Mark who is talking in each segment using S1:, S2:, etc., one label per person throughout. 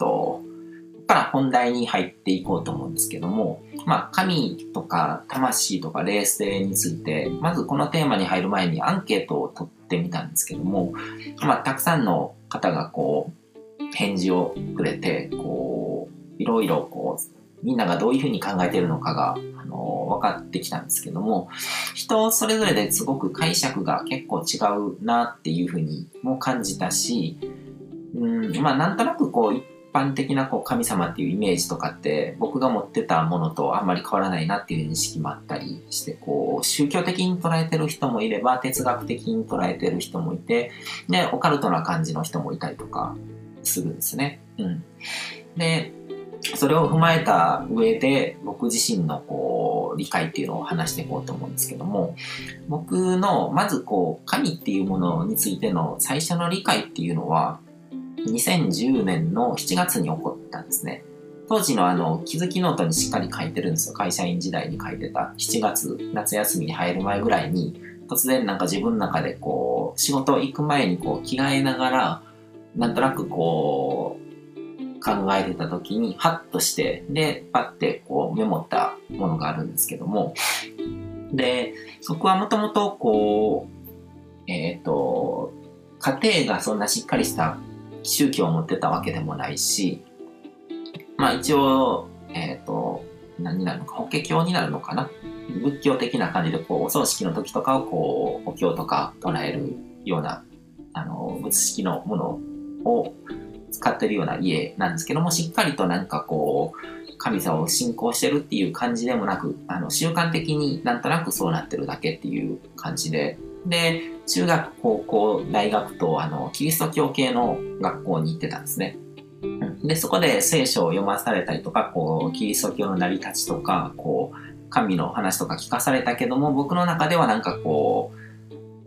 S1: と、ここから本題に入っていこうと思うんですけども、まあ、神とか魂とか霊性について、まずこのテーマに入る前にアンケートを取ってみたんですけども、まあ、たくさんの方がこう、返事をくれて、こう、いろいろこう、みんながどういうふうに考えてるのかが、あの、分かってきたんですけども、人それぞれですごく解釈が結構違うなっていうふうにも感じたし、うん、まあなんとなくこう一般的なこう神様っていうイメージとかって僕が持ってたものとあんまり変わらないなっていう認識もあったりしてこう宗教的に捉えてる人もいれば哲学的に捉えてる人もいてでオカルトな感じの人もいたりとかするんですね。うん、でそれを踏まえた上で僕自身のこう理解っていうのを話していこうと思うんですけども僕のまずこう神っていうものについての最初の理解っていうのは2010年の7月に起こったんですね。当時のあの気づきノートにしっかり書いてるんですよ。会社員時代に書いてた7月夏休みに入る前ぐらいに突然なんか自分の中でこう仕事行く前にこう着替えながらなんとなくこう考えてた時に、ハッとして、で、パッてこうメモったものがあるんですけども、で、そこはもともとこう、えっ、ー、と、家庭がそんなしっかりした宗教を持ってたわけでもないし、まあ一応、えっ、ー、と、何になるのか、法華経になるのかな。仏教的な感じで、こう、お葬式の時とかを、こう、お経とか唱えるような、あの、仏式のものを使ってるような家なんですけども、しっかりとなんかこう、神様を信仰してるっていう感じでもなく、あの、習慣的になんとなくそうなってるだけっていう感じで、で、中学、高校、大学と、あの、キリスト教系の学校に行ってたんですね。で、そこで聖書を読まされたりとか、こう、キリスト教の成り立ちとか、こう、神の話とか聞かされたけども、僕の中ではなんかこう、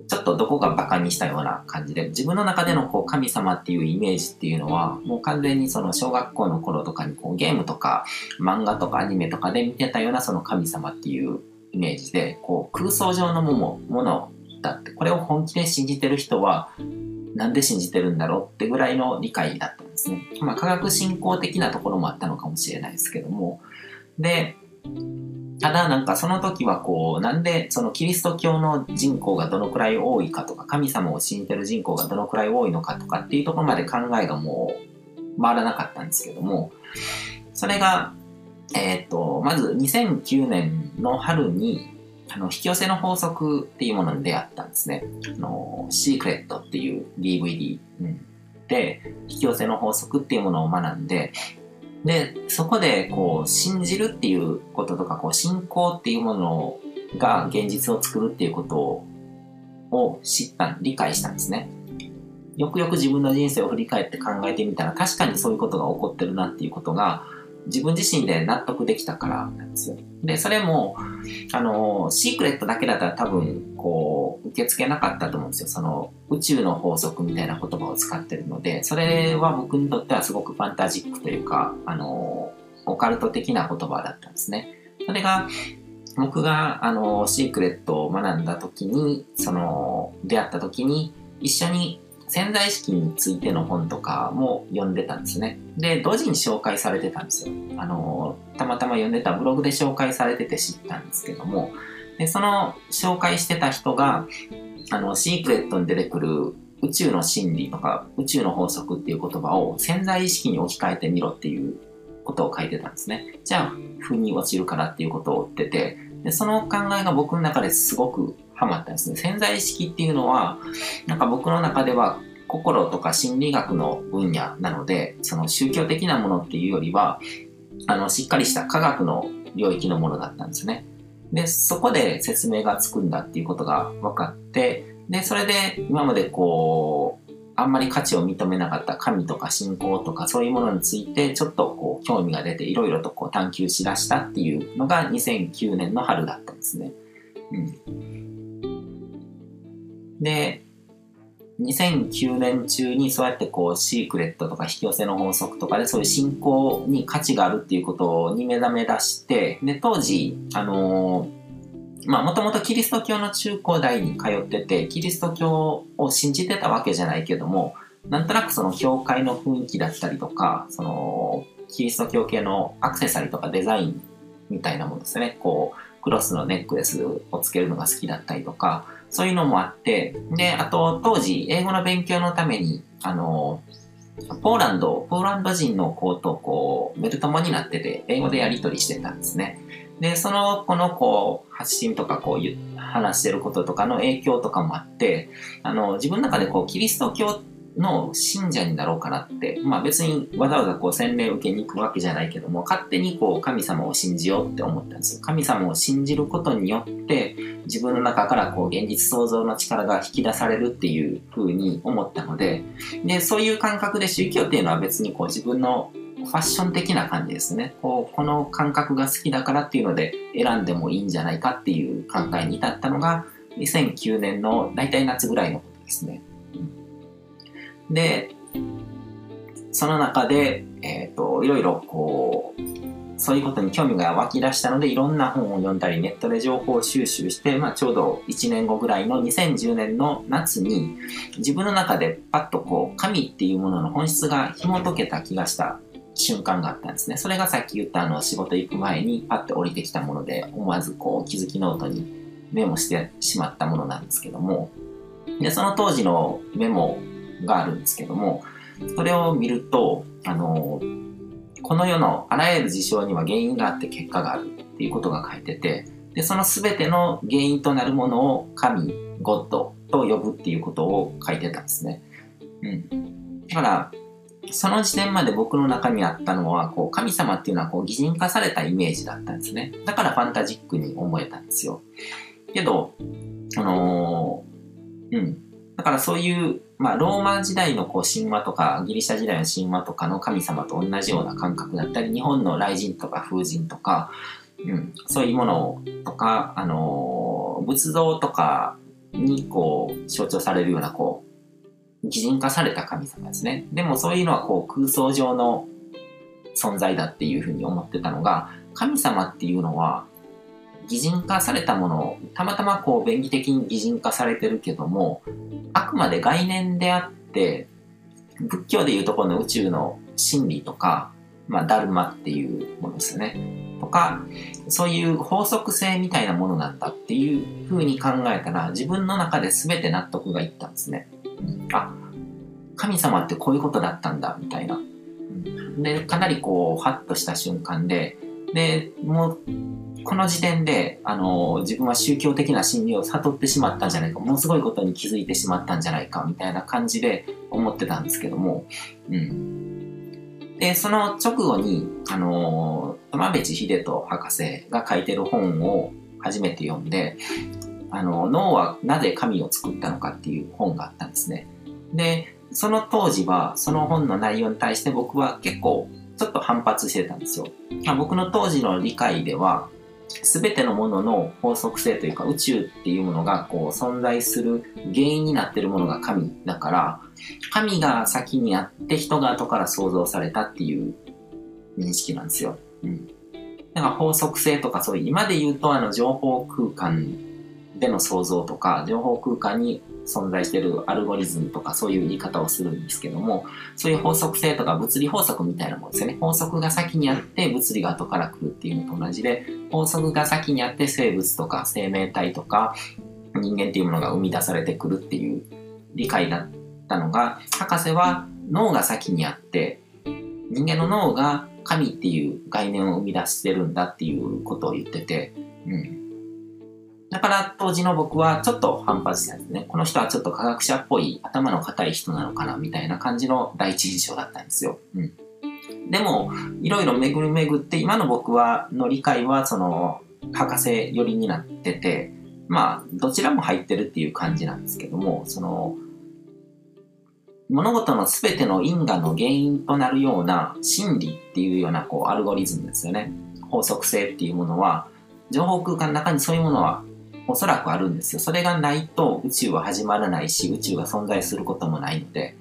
S1: ちょっとどこがバカにしたような感じで、自分の中でのこう神様っていうイメージっていうのは、もう完全にその小学校の頃とかにこうゲームとか漫画とかアニメとかで見てたようなその神様っていうイメージで、こう空想上のものものだって、これを本気で信じてる人は、なんで信じてるんだろうってぐらいの理解だったんですね。まあ科学信仰的なところもあったのかもしれないですけども。で、ただなんかその時はこうなんでそのキリスト教の人口がどのくらい多いかとか神様を信じてる人口がどのくらい多いのかとかっていうところまで考えがもう回らなかったんですけどもそれがえっ、とまず2009年の春にあの引き寄せの法則っていうものに出会ったんですね。あのシークレットっていう DVD、うん、で引き寄せの法則っていうものを学んでで、そこで、こう、信じるっていうこととか、こう、信仰っていうものが現実を作るっていうことを知った、理解したんですね。よくよく自分の人生を振り返って考えてみたら、確かにそういうことが起こってるなっていうことが、自分自身で納得できたからなんですよ。で、それも、あの、シークレットだけだったら多分、こう、受け付けなかったと思うんですよ。その、宇宙の法則みたいな言葉を使ってるので、それは僕にとってはすごくファンタジックというか、あの、オカルト的な言葉だったんですね。それが、僕が、あの、シークレットを学んだ時に、その、出会った時に、一緒に潜在意識についての本とかも読んでたんですね。で、同時に紹介されてたんですよ。あの、たまたま読んでたブログで紹介されてて知ったんですけども、で、その紹介してた人が、あの、シークレットに出てくる宇宙の真理とか宇宙の法則っていう言葉を潜在意識に置き換えてみろっていうことを書いてたんですね。じゃあ、腑に落ちるからっていうことを言ってて、でその考えが僕の中ですごくハマったんですね。潜在意識っていうのは、なんか僕の中では心とか心理学の分野なので、その宗教的なものっていうよりは、あの、しっかりした科学の領域のものだったんですね。で、そこで説明がつくんだっていうことが分かって、で、それで今までこう、あんまり価値を認めなかった神とか信仰とかそういうものについてちょっとこう興味が出ていろいろとこう探求しだしたっていうのが2009年の春だったんですね。うん。で、2009年中にそうやってこうシークレットとか引き寄せの法則とかでそういう信仰に価値があるっていうことに目覚め出してで当時あのまあもともとキリスト教の中高大に通っててキリスト教を信じてたわけじゃないけどもなんとなくその教会の雰囲気だったりとか、その、キリスト教系のアクセサリーとかデザインみたいなものですね。こう、クロスのネックレスをつけるのが好きだったりとか、そういうのもあって、で、あと当時、英語の勉強のために、あの、ポーランド、ポーランド人の子とこう、メルトモになってて、英語でやり取りしてたんですね。で、その子のこう、発信とかこう、話してることとかの影響とかもあって、あの、自分の中でこう、キリスト教の信者になろうかなって、まあ別にわざわざこう洗礼を受けに行くわけじゃないけども、勝手にこう神様を信じようって思ったんですよ。神様を信じることによって、自分の中からこう現実創造の力が引き出されるっていう風に思ったので、で、そういう感覚で宗教っていうのは別にこう自分のファッション的な感じですね。こう、この感覚が好きだからっていうので選んでもいいんじゃないかっていう考えに至ったのが、2009年の大体夏ぐらいのことですね。で、その中で、えっ、ー、と、いろいろこう、そういうことに興味が湧き出したので、いろんな本を読んだり、ネットで情報収集して、まあ、ちょうど1年後ぐらいの2010年の夏に、自分の中でパッとこう、神っていうものの本質が紐解けた気がした瞬間があったんですね。それがさっき言ったあの、仕事行く前にパッと降りてきたもので、思わずこう、気づきノートにメモしてしまったものなんですけども、で、その当時のメモがあるんですけども、それを見ると、あの、この世のあらゆる事象には原因があって結果があるっていうことが書いてて、で、その全ての原因となるものを神、ゴッドと呼ぶっていうことを書いてたんですね。うん。だから、その時点まで僕の中にあったのは、こう、神様っていうのはこう、擬人化されたイメージだったんですね。だからファンタジックに思えたんですよ。けど、あのー、うん。だからそういう、まあ、ローマ時代のこう神話とか、ギリシャ時代の神話とかの神様と同じような感覚だったり、日本の雷神とか風神とか、うん、そういうものとか、あのー、仏像とかにこう象徴されるようなこう、擬人化された神様ですね。でもそういうのはこう空想上の存在だっていうふうに思ってたのが、神様っていうのは擬人化されたものをたまたまこう便宜的に擬人化されてるけどもあくまで概念であって仏教でいうとこの宇宙の真理とか、まあ、ダルマっていうものですよね。とか、そういう法則性みたいなものなんだっていうふうに考えたら、自分の中で全て納得がいったんですね。あ、神様ってこういうことだったんだ、みたいな。で、かなりこう、ハッとした瞬間で、で、もう、この時点で、あの、自分は宗教的な真理を悟ってしまったんじゃないか、ものすごいことに気づいてしまったんじゃないか、みたいな感じで思ってたんですけども、うん。で、その直後に、あの、玉部地秀人博士が書いてる本を初めて読んで、あの、脳はなぜ神を作ったのかっていう本があったんですね。で、その当時は、その本の内容に対して僕は結構、ちょっと反発してたんですよ。ま、僕の当時の理解では、全てのものの法則性というか宇宙っていうものがこう存在する原因になってるものが神だから、神が先にあって人が後から創造されたっていう認識なんですよ。うん。だから法則性とかそういう今で言うとあの情報空間での創造とか情報空間に存在してるアルゴリズムとかそういう言い方をするんですけども、そういう法則性とか物理法則みたいなものですよね。法則が先にあって物理が後から来るっていうのと同じで、法則が先にあって生物とか生命体とか人間っていうものが生み出されてくるっていう理解だったのが、博士は脳が先にあって、人間の脳が神っていう概念を生み出してるんだっていうことを言ってて、うん。だから当時の僕はちょっと反発したんですね。この人はちょっと科学者っぽい頭の固い人なのかなみたいな感じの第一印象だったんですよ。うん。でも、いろいろ巡り巡って、今の僕は、の理解は、その、博士寄りになってて、まあ、どちらも入ってるっていう感じなんですけども、その、物事の全ての因果の原因となるような心理っていうようなこうアルゴリズムですよね。法則性っていうものは、情報空間の中にそういうものはおそらくあるんですよ。それがないと宇宙は始まらないし、宇宙が存在することもないので。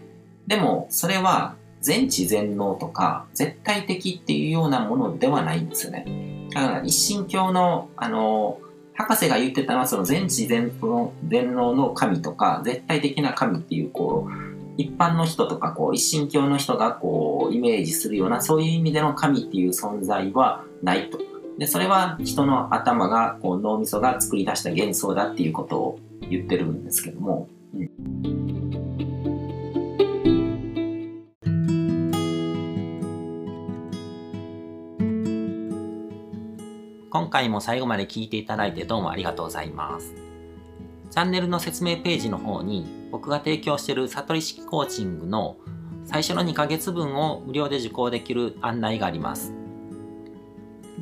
S1: でも、それは全知全能とか、絶対的っていうようなものではないんですよね。だから、一神教の、あの、博士が言ってたのは、その全知全能全能の神とか、絶対的な神っていう、こう、一般の人とかこう一神教の人がこうイメージするようなそういう意味での神っていう存在はないと。でそれは人の頭がこう脳みそが作り出した幻想だっていうことを言ってるんですけども。うん今回も最後まで聞いていただいてどうもありがとうございます。チャンネルの説明ページの方に僕が提供している悟り式コーチングの最初の2ヶ月分を無料で受講できる案内があります。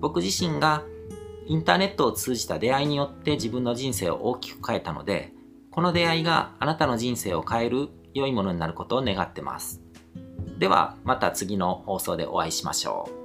S1: 僕自身がインターネットを通じた出会いによって自分の人生を大きく変えたので、この出会いがあなたの人生を変える良いものになることを願ってます。ではまた次の放送でお会いしましょう。